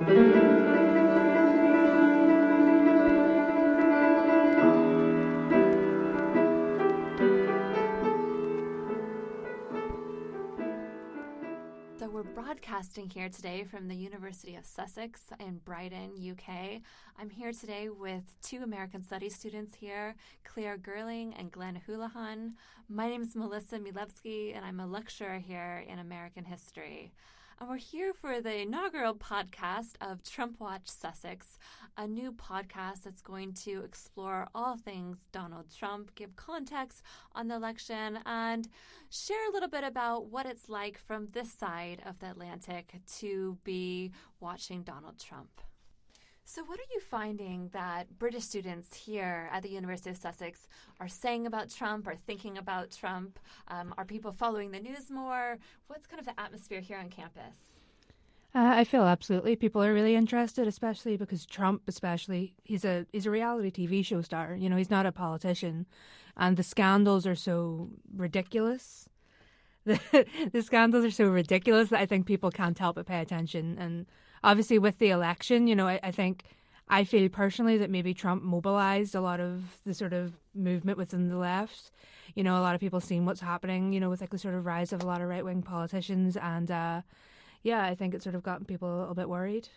So, we're broadcasting here today from the University of Sussex in Brighton, UK. I'm here today with two American Studies students here, Claire Gerling and Glenn Houlihan. My name is Melissa Milevsky, and I'm a lecturer here in American history. And we're here for the inaugural podcast of Trump Watch Sussex, a new podcast that's going to explore all things Donald Trump, give context on the election, and share a little bit about what it's like from this side of the Atlantic to be watching Donald Trump. So, what are you finding that British students here at the University of Sussex are saying about Trump or thinking about Trump? Um, are people following the news more? What's kind of the atmosphere here on campus? Uh, I feel absolutely people are really interested, especially because Trump, especially he's a he's a reality TV show star. You know, he's not a politician, and the scandals are so ridiculous. The, the scandals are so ridiculous that I think people can't help but pay attention. And obviously, with the election, you know, I, I think I feel personally that maybe Trump mobilized a lot of the sort of movement within the left. You know, a lot of people seeing what's happening. You know, with like the sort of rise of a lot of right wing politicians and. uh yeah, I think it sort of gotten people a little bit worried.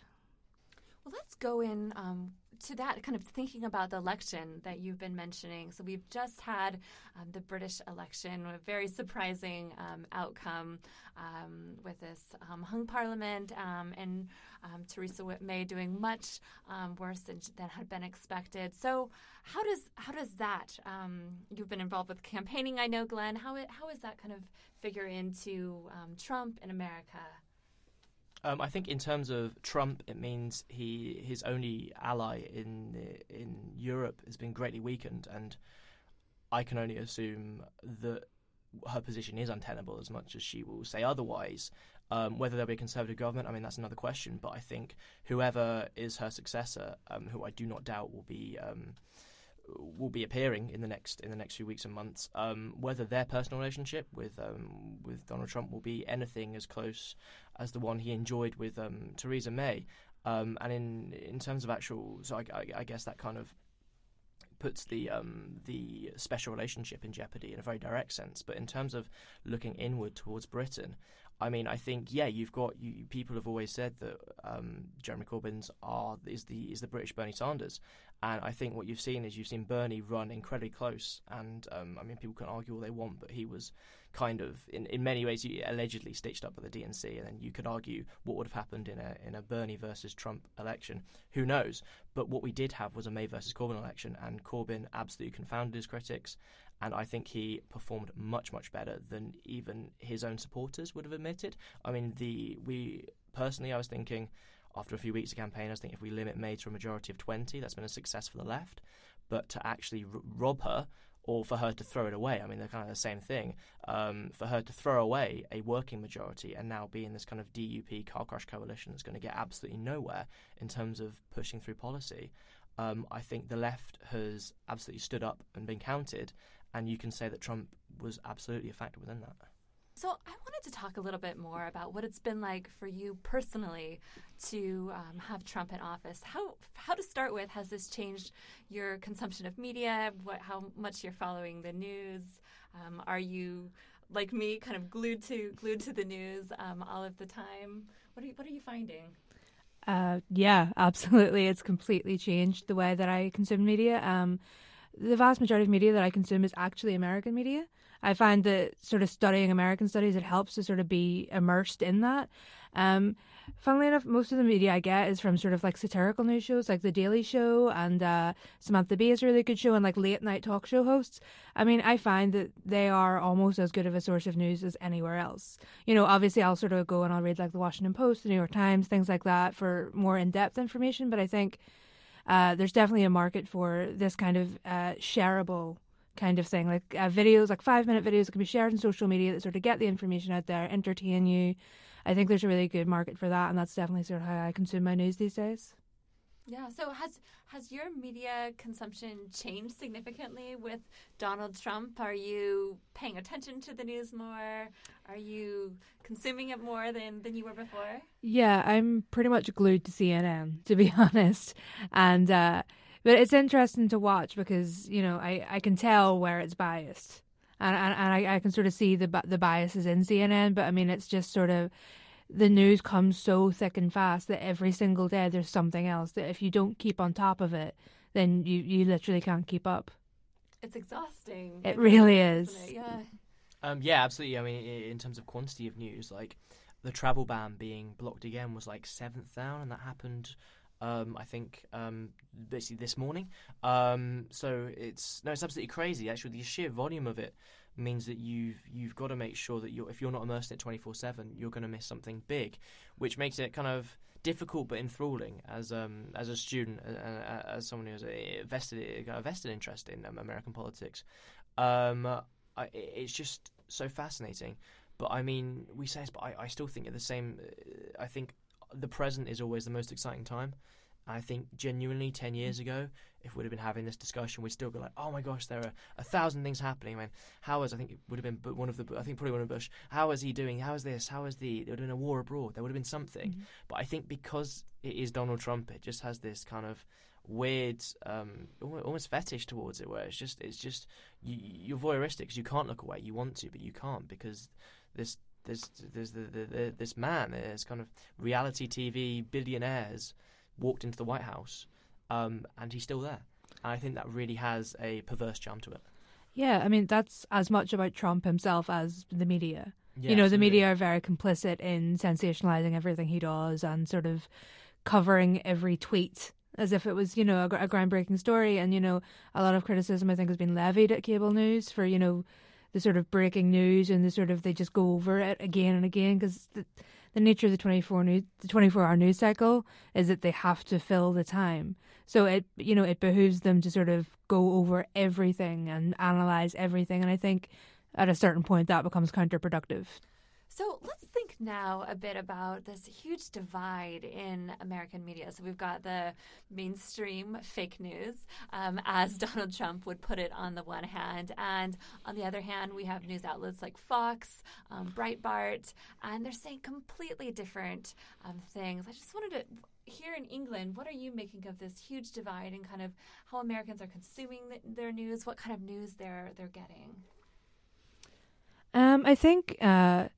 Well, let's go in um, to that, kind of thinking about the election that you've been mentioning. So we've just had um, the British election, a very surprising um, outcome um, with this um, hung parliament um, and Theresa May doing much worse than, than had been expected. So how does how does that? you've been involved with campaigning, I know, Glenn. How how is that kind of figure into Trump in America? Um, I think in terms of Trump, it means he his only ally in in Europe has been greatly weakened, and I can only assume that her position is untenable as much as she will say otherwise. Um, whether there'll be a conservative government, I mean, that's another question. But I think whoever is her successor, um, who I do not doubt will be um, will be appearing in the next in the next few weeks and months. Um, whether their personal relationship with um, with Donald Trump will be anything as close as the one he enjoyed with um, Theresa May, um, and in in terms of actual, so I, I, I guess that kind of puts the um, the special relationship in jeopardy in a very direct sense. But in terms of looking inward towards Britain, I mean, I think yeah, you've got you, people have always said that um, Jeremy Corbyn's are is the is the British Bernie Sanders, and I think what you've seen is you've seen Bernie run incredibly close, and um, I mean, people can argue all they want, but he was kind of in, in many ways allegedly stitched up by the DNC, and then you could argue what would have happened in a in a Bernie versus Trump election. Who knows? But what we did have was a May versus Corbyn election, and Corbyn absolutely confounded his critics, and I think he performed much much better than even his own supporters would have admitted. I mean, the we personally, I was thinking after a few weeks of campaign, I was thinking if we limit May to a majority of 20, that's been a success for the left. But to actually r- rob her or for her to throw it away, I mean, they're kind of the same thing. Um, for her to throw away a working majority and now be in this kind of DUP car crash coalition that's going to get absolutely nowhere in terms of pushing through policy. Um, I think the left has absolutely stood up and been counted, and you can say that Trump was absolutely a factor within that. So I wanted to talk a little bit more about what it's been like for you personally to um, have Trump in office. How how to start with? Has this changed your consumption of media? What how much you're following the news? Um, are you like me, kind of glued to glued to the news um, all of the time? What are you, what are you finding? Uh, yeah, absolutely. It's completely changed the way that I consume media. The vast majority of media that I consume is actually American media. I find that sort of studying American studies, it helps to sort of be immersed in that. Um, funnily enough, most of the media I get is from sort of like satirical news shows like The Daily Show and uh, Samantha Bee is a really good show and like late night talk show hosts. I mean, I find that they are almost as good of a source of news as anywhere else. You know, obviously I'll sort of go and I'll read like the Washington Post, the New York Times, things like that for more in depth information, but I think uh, there's definitely a market for this kind of uh, shareable kind of thing, like uh, videos, like five minute videos that can be shared on social media that sort of get the information out there, entertain you. I think there's a really good market for that, and that's definitely sort of how I consume my news these days. Yeah. So has has your media consumption changed significantly with Donald Trump? Are you paying attention to the news more? Are you consuming it more than than you were before? Yeah, I'm pretty much glued to CNN to be honest, and uh, but it's interesting to watch because you know I I can tell where it's biased. And, and, and I, I can sort of see the the biases in CNN, but I mean it's just sort of the news comes so thick and fast that every single day there's something else that if you don't keep on top of it, then you, you literally can't keep up. It's exhausting. It really is. It? Yeah. Um, yeah, absolutely. I mean, in terms of quantity of news, like the travel ban being blocked again was like seventh down, and that happened. Um, I think um, basically this morning. Um, so it's no, it's absolutely crazy. Actually, the sheer volume of it means that you've you've got to make sure that you're if you're not immersed in it 24/7 you're going to miss something big which makes it kind of difficult but enthralling as um as a student uh, uh as someone who has a vested a vested interest in um, American politics. Um I, it's just so fascinating but I mean we say this but I, I still think at the same uh, I think the present is always the most exciting time I think genuinely 10 years ago, if we'd have been having this discussion, we'd still be like, oh my gosh, there are a thousand things happening. I mean, how is, I think it would have been one of the, I think probably one of Bush, how is he doing? How is this? How is the, there would have been a war abroad. There would have been something. Mm-hmm. But I think because it is Donald Trump, it just has this kind of weird, um, almost fetish towards it, where it's just, it's just, you, you're voyeuristic because you can't look away. You want to, but you can't because this, there's, there's the, the, the, this man, there's kind of reality TV billionaires walked into the White House, um, and he's still there. And I think that really has a perverse charm to it. Yeah, I mean that's as much about Trump himself as the media. Yeah, you know, the media are very complicit in sensationalizing everything he does and sort of covering every tweet as if it was, you know, a, a groundbreaking story. And you know, a lot of criticism I think has been levied at cable news for you know the sort of breaking news and the sort of they just go over it again and again because the nature of the 24 news, the 24 hour news cycle is that they have to fill the time. So it, you know, it behooves them to sort of go over everything and analyze everything. And I think at a certain point that becomes counterproductive. So let's think now a bit about this huge divide in American media. So we've got the mainstream fake news, um, as Donald Trump would put it on the one hand, and on the other hand, we have news outlets like Fox, um, Breitbart, and they're saying completely different um, things. I just wanted to here in England, what are you making of this huge divide and kind of how Americans are consuming the, their news? What kind of news they're they're getting? Um, I think uh,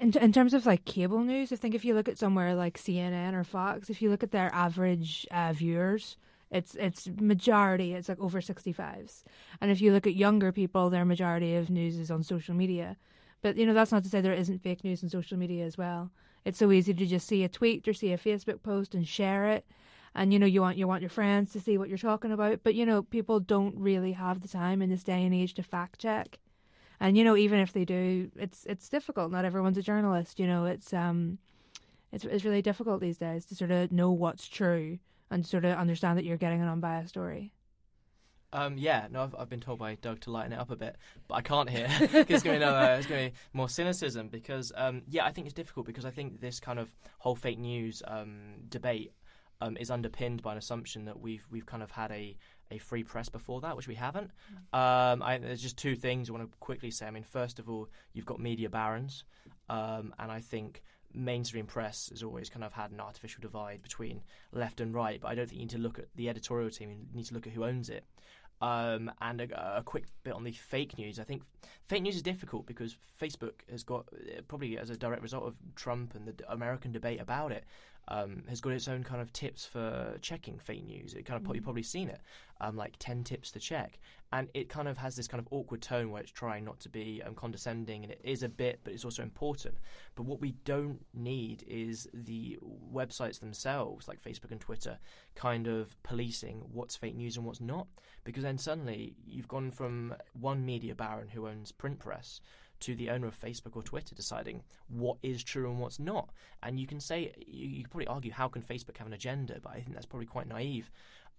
in in terms of like cable news, I think if you look at somewhere like CNN or Fox, if you look at their average uh, viewers, it's it's majority it's like over 65s and if you look at younger people their majority of news is on social media. But you know that's not to say there isn't fake news on social media as well. It's so easy to just see a tweet or see a facebook post and share it. And you know you want you want your friends to see what you're talking about. But you know people don't really have the time in this day and age to fact check and you know even if they do it's it's difficult not everyone's a journalist you know it's um it's it's really difficult these days to sort of know what's true and sort of understand that you're getting an unbiased story Um, yeah, no, I've, I've been told by Doug to lighten it up a bit, but I can't hear. it's going to be no, uh, it's going to be more cynicism because, um, yeah, I think it's difficult because I think this kind of whole fake news um, debate um, is underpinned by an assumption that we've we've kind of had a, a free press before that, which we haven't. Um, I, there's just two things I want to quickly say. I mean, first of all, you've got media barons, um, and I think mainstream press has always kind of had an artificial divide between left and right. But I don't think you need to look at the editorial team. You need to look at who owns it. Um, and a, a, quick bit on the fake news. I think fake news is difficult because Facebook has got, probably as a direct result of Trump and the American debate about it, um, has got its own kind of tips for checking fake news. It kind of mm-hmm. you've probably seen it, um, like ten tips to check, and it kind of has this kind of awkward tone where it's trying not to be um, condescending, and it is a bit, but it's also important. But what we don't need is the websites themselves, like Facebook and Twitter, kind of policing what's fake news and what's not, because then suddenly you've gone from one media baron who owns print press to the owner of Facebook or Twitter deciding what is true and what's not. And you can say, you, you can probably argue, how can Facebook have an agenda? But I think that's probably quite naive.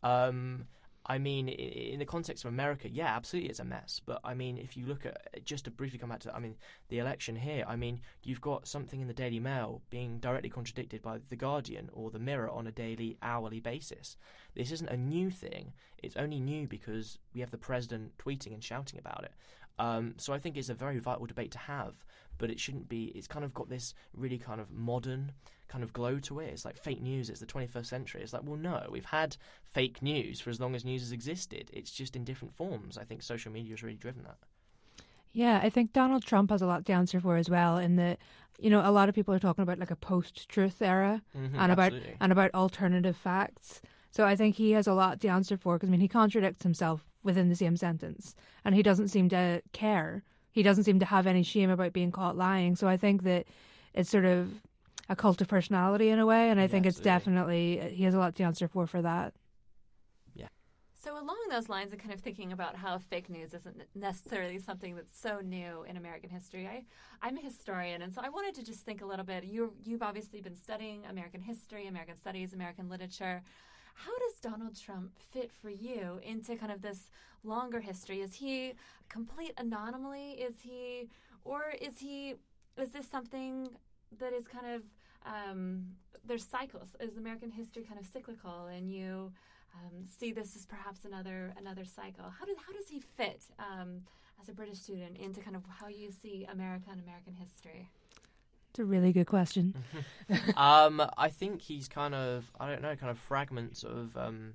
Um, I mean, in the context of America, yeah, absolutely, it's a mess. But I mean, if you look at just to briefly come back to, I mean, the election here. I mean, you've got something in the Daily Mail being directly contradicted by the Guardian or the Mirror on a daily, hourly basis. This isn't a new thing. It's only new because we have the president tweeting and shouting about it. Um, so I think it's a very vital debate to have, but it shouldn't be. It's kind of got this really kind of modern kind of glow to it. It's like fake news. It's the 21st century. It's like, well, no, we've had fake news for as long as news has existed. It's just in different forms. I think social media has really driven that. Yeah, I think Donald Trump has a lot to answer for as well. In that, you know, a lot of people are talking about like a post-truth era mm-hmm, and about absolutely. and about alternative facts. So I think he has a lot to answer for because I mean he contradicts himself within the same sentence, and he doesn't seem to care. He doesn't seem to have any shame about being caught lying. So I think that it's sort of a cult of personality in a way, and I Yeah, think it's absolutely. definitely he has a lot to answer for for that. Yeah. So, along those lines, and kind of thinking about how fake news isn't necessarily something that's so new in American history, I, I'm a historian, and so I wanted to just think a little bit. You, you've obviously been studying American history, American studies, American literature. How does Donald Trump fit for you into kind of this longer history? Is he complete anomaly? Is he, or is he, is this something that is kind of, um, there's cycles? Is American history kind of cyclical, and you? um, see this as perhaps another another cycle. How does how does he fit um, as a British student into kind of how you see America and American history? It's a really good question. um, I think he's kind of I don't know, kind of fragments of um,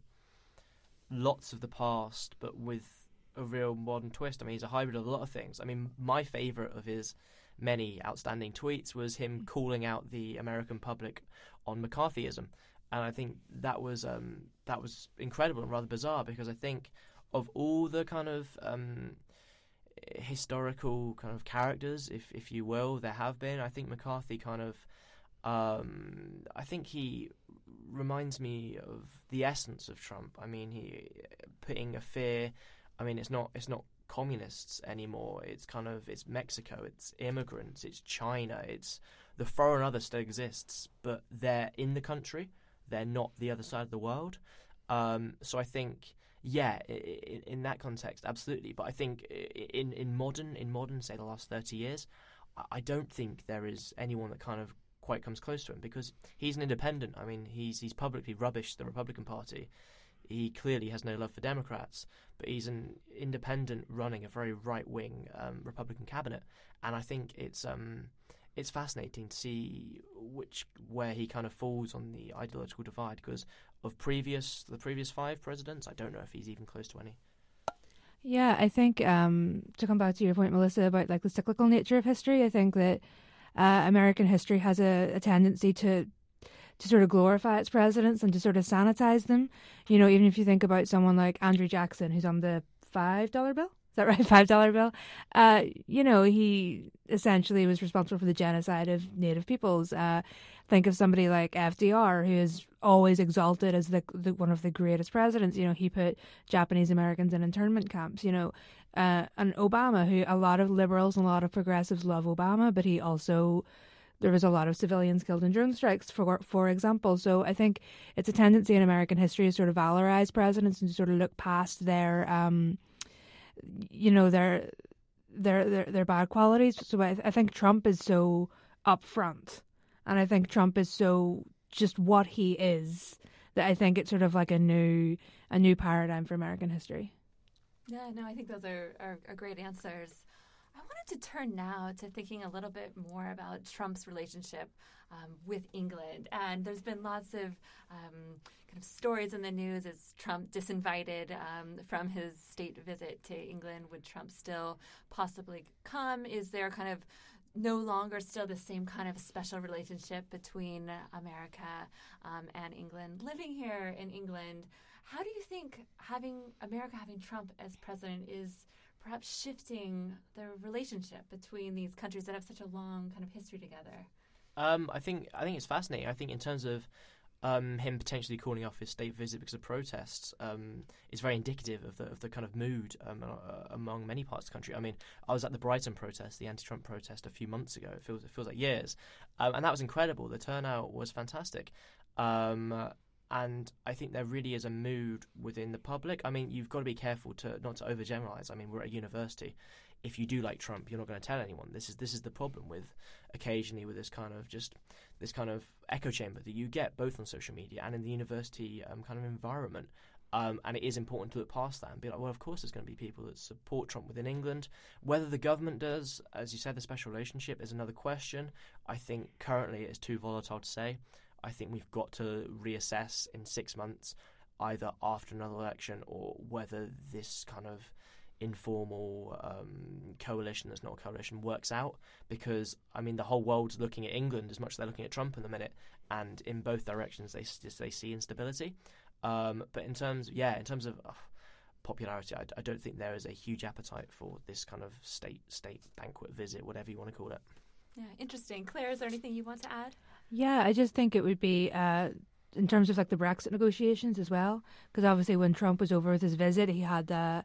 lots of the past, but with a real modern twist. I mean, he's a hybrid of a lot of things. I mean, my favourite of his many outstanding tweets was him calling out the American public on McCarthyism, and I think that was um, that was incredible and rather bizarre because I think of all the kind of um, historical kind of characters, if if you will, there have been. I think McCarthy kind of, um, I think he reminds me of the essence of Trump. I mean, he putting a fear. I mean, it's not it's not communists anymore. It's kind of it's Mexico. It's immigrants. It's China. It's the foreign other still exists, but they're in the country. They're not the other side of the world. Um, so I think yeah, in, in that context, absolutely. But I think in in modern in modern, say the last thirty years, I don't think there is anyone that kind of quite comes close to him because he's an independent. I mean, he's he's publicly rubbished the Republican Party. He clearly has no love for Democrats, but he's an independent running a very right wing um, Republican cabinet, and I think it's um, it's fascinating to see which where he kind of falls on the ideological divide because of previous the previous five presidents, I don't know if he's even close to any. Yeah, I think um, to come back to your point, Melissa, about like the cyclical nature of history, I think that uh, American history has a, a tendency to to sort of glorify its presidents and to sort of sanitize them. You know, even if you think about someone like Andrew Jackson, who's on the five dollar bill. That right? Five dollar bill. Uh, you know, he essentially was responsible for the genocide of Native peoples. Uh, think of somebody like FDR, who is always exalted as the, the, one of the greatest presidents. You know, he put Japanese Americans in internment camps. You know, uh, and Obama, who a lot of liberals and a lot of progressives love Obama, but he also there was a lot of civilians killed in drone strikes, for for example. So I think it's a tendency in American history to sort of valorize presidents and to sort of look past their, um, you know, their their their, their bad qualities. So I, I think Trump is so upfront, and I think Trump is so just what he is that I think it's sort of like a new a new paradigm for American history. Yeah, no, I think those are, are, are great answers. I wanted to turn now to thinking a little bit more about Trump's relationship um, with England. And there's been lots of um, kind of stories in the news as Trump disinvited um, from his state visit to England. Would Trump still possibly come? Is there kind of no longer still the same kind of special relationship between America um, and England? Living here in England, how do you think having America having Trump as president is perhaps shifting the relationship between these countries that have such a long kind of history together? Um, I think I think it's fascinating. I think in terms of um, him potentially calling off his state visit because of protests um, is very indicative of the of the kind of mood um, uh, among many parts of the country. I mean, I was at the Brighton protest, the anti-Trump protest, a few months ago. It feels it feels like years, um, and that was incredible. The turnout was fantastic. Um, and I think there really is a mood within the public. I mean, you've got to be careful to not to overgeneralize. I mean, we're at a university. If you do like Trump, you're not going to tell anyone. This is this is the problem with occasionally with this kind of just this kind of echo chamber that you get both on social media and in the university um, kind of environment. Um, and it is important to look past that and be like, well, of course, there's going to be people that support Trump within England. Whether the government does, as you said, the special relationship is another question. I think currently it's too volatile to say. I think we've got to reassess in six months, either after another election or whether this kind of informal um, coalition that's not a coalition works out. Because I mean, the whole world's looking at England as much as they're looking at Trump in the minute, and in both directions they they see instability. Um, but in terms, yeah, in terms of uh, popularity, I, I, don't think there is a huge appetite for this kind of state state banquet visit, whatever you want to call it. Yeah, interesting. Claire, is there anything you want to add? Yeah, I just think it would be. Uh, in terms of like the Brexit negotiations as well, because obviously when Trump was over with his visit, he had uh,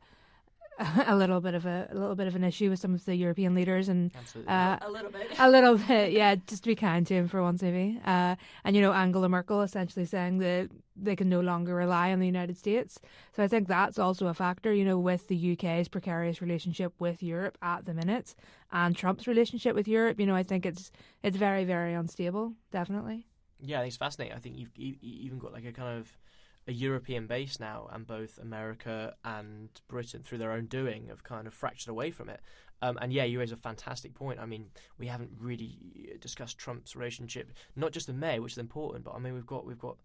a little bit of a, a, little bit of an issue with some of the European leaders, and uh, a little bit, a little bit, yeah. Just to be kind to him for once, maybe. Uh, and you know, Angela Merkel essentially saying that they can no longer rely on the United States. So I think that's also a factor. You know, with the UK's precarious relationship with Europe at the minute, and Trump's relationship with Europe, you know, I think it's it's very very unstable. Definitely. Yeah, I think it's fascinating. I think you've you, even got like a kind of a European base now, and both America and Britain, through their own doing, have kind of fractured away from it. Um, and yeah, you raise a fantastic point. I mean, we haven't really discussed Trump's relationship, not just in May, which is important, but I mean, we've got we've got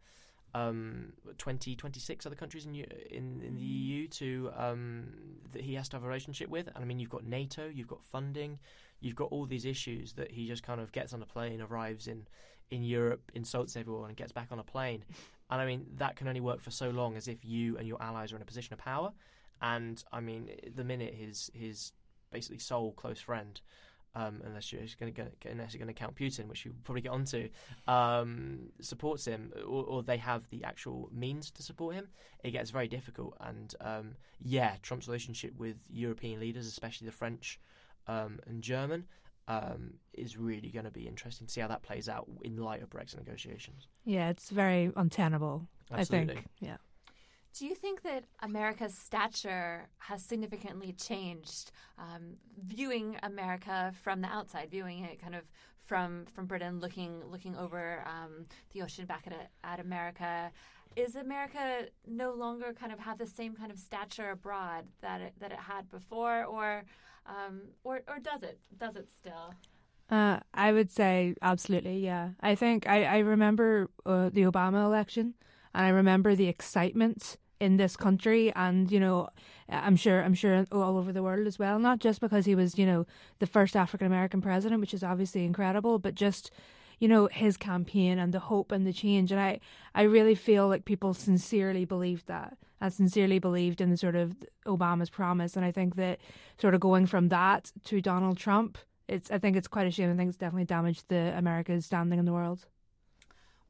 um, 20, 26 other countries in in, in the EU to um, that he has to have a relationship with. And I mean, you've got NATO, you've got funding, you've got all these issues that he just kind of gets on a plane, arrives in in Europe, insults everyone, and gets back on a plane. And I mean, that can only work for so long as if you and your allies are in a position of power. And I mean, the minute his his basically sole close friend, um, unless you're going to unless you're going to count Putin, which you probably get onto, um, supports him, or, or, they have the actual means to support him, it gets very difficult. And um, yeah, Trump's relationship with European leaders, especially the French um, and German, um, is really going to be interesting to see how that plays out in light of Brexit negotiations. Yeah, it's very untenable. Absolutely. I think. Yeah. Do you think that America's stature has significantly changed, um, viewing America from the outside, viewing it kind of from from Britain, looking looking over um, the ocean back at at America? Is America no longer kind of have the same kind of stature abroad that it, that it had before, or um, or or does it? Does it still? Uh, I would say absolutely, yeah. I think I I remember uh, the Obama election, and I remember the excitement in this country, and you know, I'm sure I'm sure all over the world as well. Not just because he was you know the first African American president, which is obviously incredible, but just you know his campaign and the hope and the change and i i really feel like people sincerely believed that and sincerely believed in the sort of obama's promise and i think that sort of going from that to donald trump it's i think it's quite a shame. I think it's definitely damaged the america's standing in the world.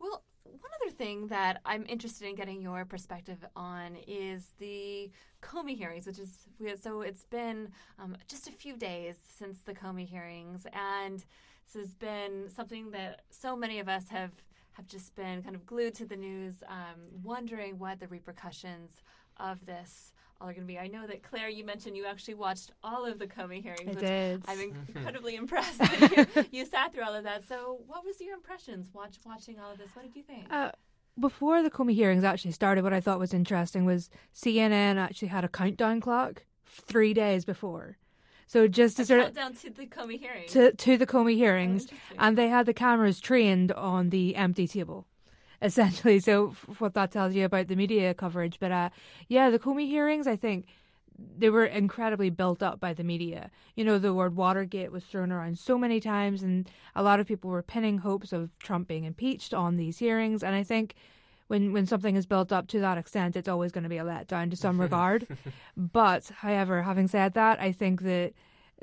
Well one other thing that i'm interested in getting your perspective on is the comey hearings which is so it's been um, just a few days since the comey hearings and this has been something that so many of us have have just been kind of glued to the news, um, wondering what the repercussions of this all are going to be. I know that Claire, you mentioned you actually watched all of the Comey hearings. I did. I'm incredibly impressed that you, you, sat through all of that. So, what was your impressions watch watching all of this? What did you think? Uh, before the Comey hearings actually started, what I thought was interesting was CNN actually had a countdown clock three days before. So just to sort of down to the Comey hearings. To to the Comey hearings, oh, and they had the cameras trained on the empty table, essentially. So what that tells you about the media coverage, but uh, yeah, the Comey hearings, I think they were incredibly built up by the media. You know, the word Watergate was thrown around so many times, and a lot of people were pinning hopes of Trump being impeached on these hearings. And I think when when something is built up to that extent, it's always going to be a letdown to some regard. But however, having said that, I think that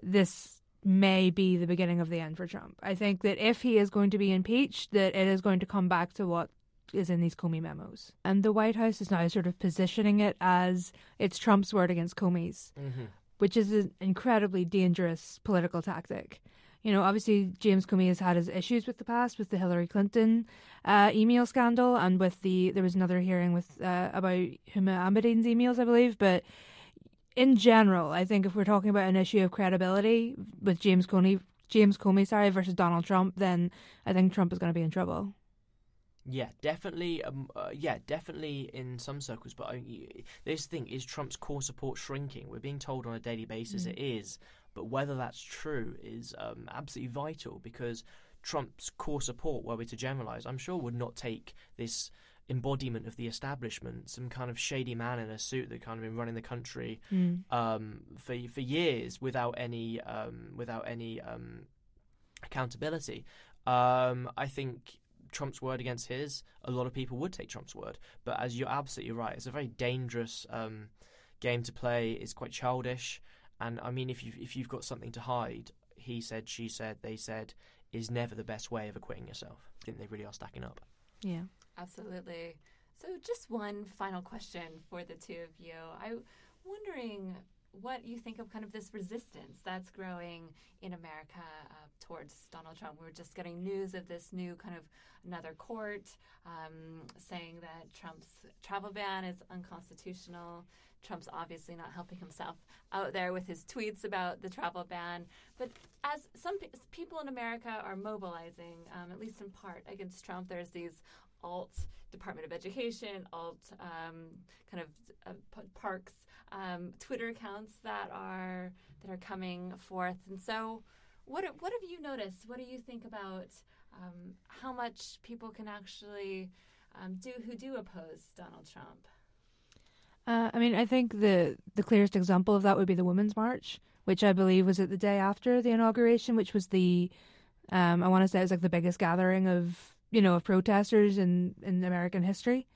this may be the beginning of the end for Trump. I think that if he is going to be impeached, that it is going to come back to what is in these Comey memos. And the White House is now sort of positioning it as it's Trump's word against Comey's, mm-hmm. which is an incredibly dangerous political tactic You know, obviously James Comey has had his issues with the past, with the Hillary Clinton uh, email scandal, and with the there was another hearing with uh, about Huma Abedin's emails, I believe. But in general, I think if we're talking about an issue of credibility with James Comey, James Comey, sorry, versus Donald Trump, then I think Trump is going to be in trouble. Yeah, definitely. Um, uh, yeah, definitely in some circles. But I, this thing is Trump's core support shrinking. We're being told on a daily basis mm. it is, but whether that's true is um, absolutely vital because Trump's core support, were we to generalize, I'm sure would not take this embodiment of the establishment, some kind of shady man in a suit that kind of been running the country mm. um, for for years without any um, without any um, accountability. Um, I think Trump's word against his, a lot of people would take Trump's word. But as you're absolutely right, it's a very dangerous um, game to play. It's quite childish, and I mean, if you if you've got something to hide, he said, she said, they said, is never the best way of acquitting yourself. I think they really are stacking up. Yeah. Absolutely. So, just one final question for the two of you. I'm wondering what you think of kind of this resistance that's growing in America uh, towards Donald Trump. We are just getting news of this new kind of another court um, saying that Trump's travel ban is unconstitutional. Trump's obviously not helping himself out there with his tweets about the travel ban. But as some pe- people in America are mobilizing, um, at least in part, against Trump, there's these alt Department of Education, alt um, kind of uh, parks um, Twitter accounts that are that are coming forth. And so, what what have you noticed? What do you think about um, how much people can actually um, do who do oppose Donald Trump? Uh, I mean, I think the the clearest example of that would be the Women's March, which I believe was at the day after the inauguration, which was the um, I want to say it was like the biggest gathering of you know, of protesters in, in American history.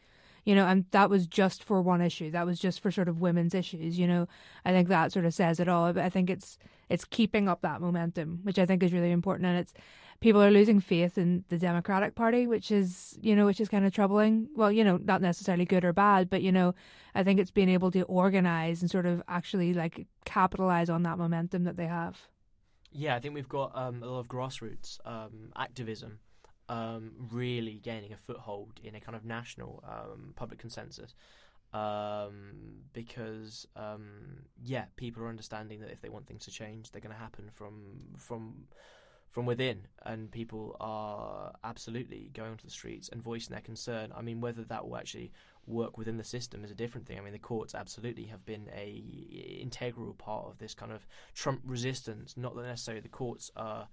You know, and that was just for one issue. That was just for sort of women's issues. You know, I think that sort of says it all. But I think it's it's keeping up that momentum, which I think is really important. And it's people are losing faith in the Democratic Party, which is you know, which is kind of troubling. Well, you know, not necessarily good or bad, but you know, I think it's being able to organize and sort of actually like capitalize on that momentum that they have. Yeah, I think we've got um, a lot of grassroots um, activism um, really gaining a foothold in a kind of national um, public consensus. Um, because um, yeah, people are understanding that if they want things to change, they're going to happen from from from within, and people are absolutely going onto the streets and voicing their concern. I mean, whether that will actually work within the system is a different thing. I mean, the courts absolutely have been a integral part of this kind of Trump resistance. Not that necessarily the courts are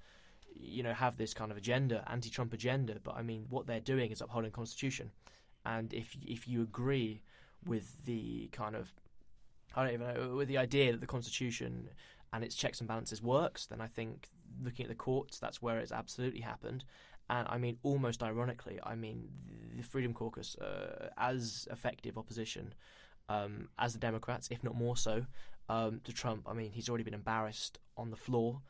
you know, have this kind of agenda, anti-Trump agenda. But I mean, what they're doing is upholding the Constitution. And if if you agree with the kind of, I don't even know, with the idea that the Constitution and its checks and balances works, then I think looking at the courts, that's where it's absolutely happened. And I mean, almost ironically, I mean, the Freedom Caucus, uh, as effective opposition um, as the Democrats, if not more so, um, to Trump. I mean, he's already been embarrassed on the floor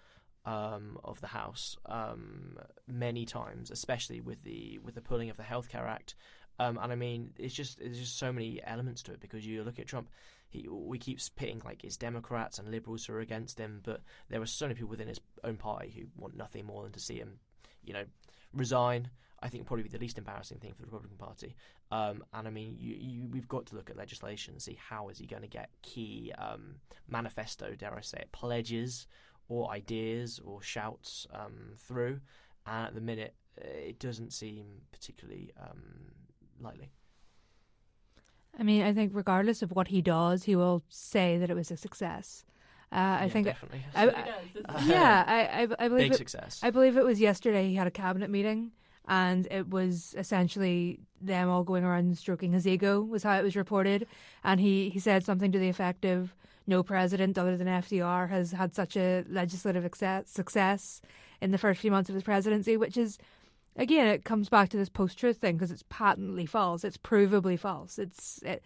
um, of the House um, many times, especially with the with the pulling of the Healthcare Act. Um, and I mean, it's just there's just so many elements to it because you look at Trump. He, we keep pitting like his Democrats and liberals who are against him, but there are so many people within his own party who want nothing more than to see him, you know, resign. I think probably be the least embarrassing thing for the Republican Party. Um, and I mean, you, you, we've got to look at legislation and see how is he going to get key um, manifesto, dare I say it, pledges or ideas or shouts um, through. And at the minute, it doesn't seem particularly um, likely. I mean, I think regardless of what he does, he will say that it was a success. Uh, I yeah, think definitely. I, I, yeah, I, I, I believe big it, success. I believe it was yesterday. He had a cabinet meeting, and it was essentially them all going around and stroking his ego. Was how it was reported, and he he said something to the effect of, no president other than FDR has had such a legislative success in the first few months of his presidency, which is, again, it comes back to this post truth thing because it's patently false. It's provably false. It's, it,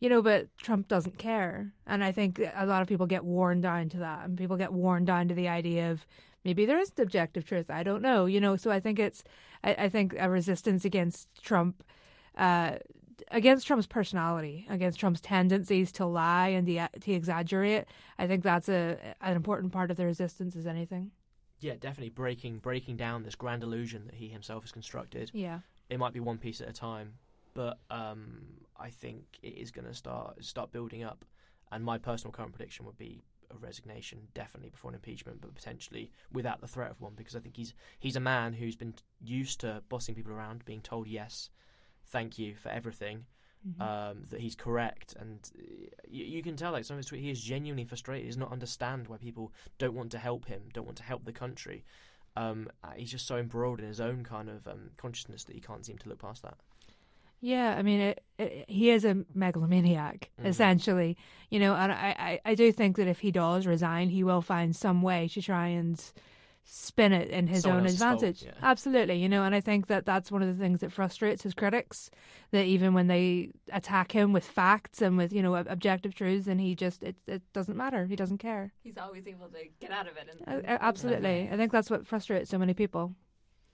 you know, but Trump doesn't care. And I think a lot of people get worn down to that. And people get worn down to the idea of maybe there isn't objective truth. I don't know, you know. So I think it's, I, I think a resistance against Trump. Uh, against Trump's personality, against Trump's tendencies to lie and to, exaggerate. I think that's a an important part of the resistance. Is anything? Yeah, definitely breaking breaking down this grand illusion that he himself has constructed. Yeah. It might be one piece at a time, but um, I think it is going to start start building up. And my personal current prediction would be a resignation, definitely before an impeachment, but potentially without the threat of one, because I think he's he's a man who's been used to bossing people around, being told yes, thank you for everything, Mhm. um, that he's correct, and uh, you, you can tell like some of his tweets, he is genuinely frustrated. He does not understand why people don't want to help him, don't want to help the country. Um, uh, he's just so embroiled in his own kind of um, consciousness that he can't seem to look past that. Yeah, I mean, it, it, he is a megalomaniac, Mhm. essentially. You know, and I, I, I do think that if he does resign, he will find some way to try and spin it in his Someone own else's fault, advantage. yeah. Absolutely, you know, and I think that that's one of the things that frustrates his critics. That even when they attack him with facts and with you know objective truths, and he just it, it doesn't matter. He doesn't care. He's always able to get out of it. And- uh, absolutely, I think that's what frustrates so many people.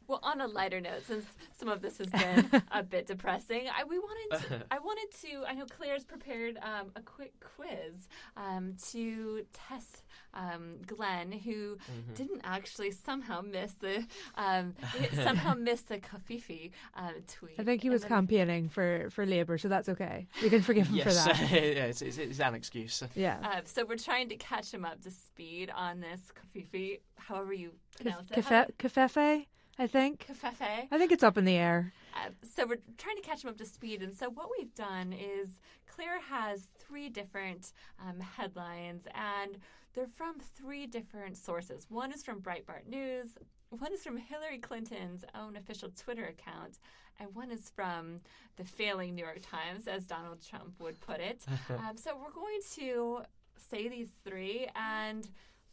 Well, on a lighter note, since some of this has been a bit depressing, I we wanted to, I wanted to. I know Claire's prepared um, a quick quiz um, to test um, Glenn, who Mm-hmm. didn't actually somehow miss the um, somehow missed the Kafifi uh, tweet. I think he And was then- campaigning for for Labour, so that's okay. We can forgive him yes, for that. yeah, it's, it's, it's an excuse. Yeah. Uh, so we're trying to catch him up to speed on this Kafifi, however you pronounce it. Cafe, Cafefe, I think. Kafefe. I think it's up in the air. Uh, so we're trying to catch him up to speed. And so what we've done is Claire has three different um, headlines, and they're from three different sources. One is from Breitbart News, one is from Hillary Clinton's own official Twitter account, and one is from the failing New York Times, as Donald Trump would put it. um, so we're going to say these three and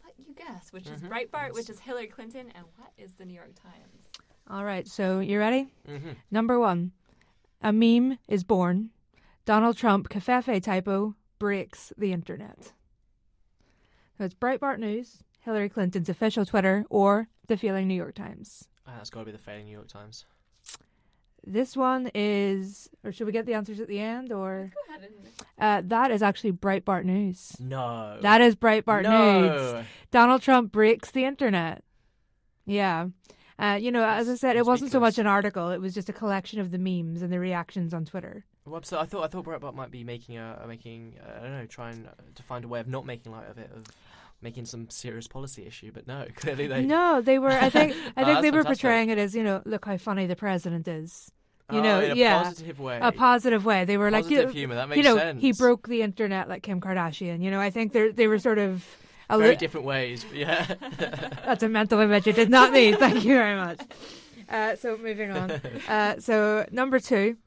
let you guess which is Mhm. Breitbart, which is Hillary Clinton, and what is the New York Times. All right, so you ready? hmm Number one, a meme is born. Donald Trump Covfefe typo breaks the internet. So it's Breitbart News, Hillary Clinton's official Twitter, or the Feeling New York Times. Ah, that's got to be the failing New York Times. This one is, or should we get the answers at the end? Or Go ahead and uh, that is actually Breitbart News. No. That is Breitbart News. Donald Trump breaks the internet. Yeah. Uh, you know, as I said, it That's wasn't so much an article; it was just a collection of the memes and the reactions on Twitter. Well, so I thought I thought Breitbart might be making a a making uh, I don't know trying to find a way of not making light of it of making some serious policy issue, but no, clearly they no, they were. I think. I Oh, think they were fantastic. portraying it as you know, look how funny the president is. You Oh, know, in a yeah, positive way, a positive way. They were like, positive you, humor that makes you know, sense. he broke the internet like Kim Kardashian. You know, I think they they were sort of. A very li- different ways. But yeah, That's a mental image I did not need. Thank you very much. Uh, so moving on. Uh, so number two,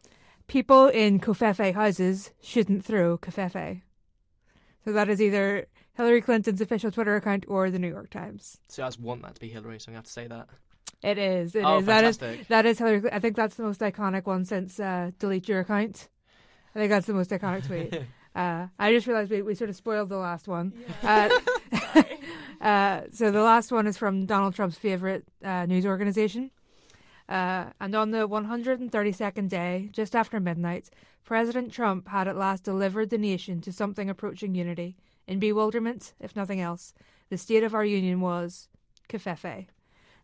people in covfefe houses shouldn't throw covfefe. So that is either Hillary Clinton's official Twitter account or the New York Times. so I just want that to be Hillary, so I'm gonna have to say that. It is. It is. oh, That is. fantastic! That is Hillary. I think that's the most iconic one since uh, delete your account. I think that's the most iconic tweet. Uh, I just realized we, we sort of spoiled the last one. Uh, uh, so the last one is from Donald Trump's favorite uh, news organization. Uh, and on the 132nd day, just after midnight, President Trump had at last delivered the nation to something approaching unity. In bewilderment, if nothing else, the state of our union was covfefe.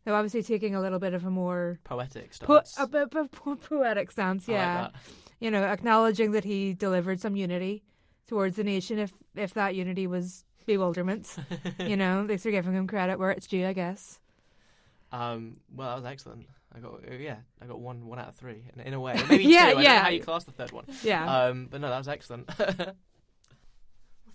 Now, obviously, taking a little bit of a more Poetic po- stance. a bit of po- poetic stance, like yeah. that. you know, acknowledging that he delivered some unity towards the nation, if if that unity was bewilderment. you know, at least they're giving him credit where it's due, I guess. Um, well, that was excellent. I got uh, yeah, I got one one out of three in, in a way. Maybe Yeah, two. I don't know yeah. how you class the third one. Yeah. Um, but no, that was excellent.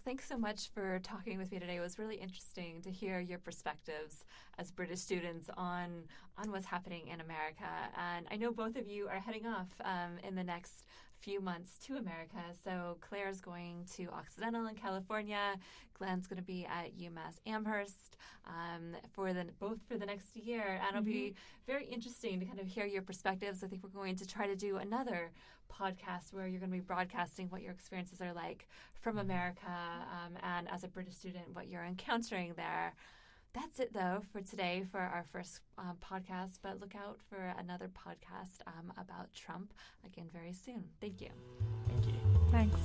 Thanks so much for talking with me today. It was really interesting to hear your perspectives as British students on on what's happening in America. And I know both of you are heading off um, in the next few months to America. So Claire's going to Occidental in California. Glenn's going to be at UMass Amherst um, for the both for the next year, and it'll be very interesting to kind of hear your perspectives. I think we're going to try to do another podcast where you're going to be broadcasting what your experiences are like from America um, and as a British student, what you're encountering there. That's it, though, for today for our first um, podcast. But look out for another podcast um, about Trump again very soon. Thank you. Thank you. Thanks.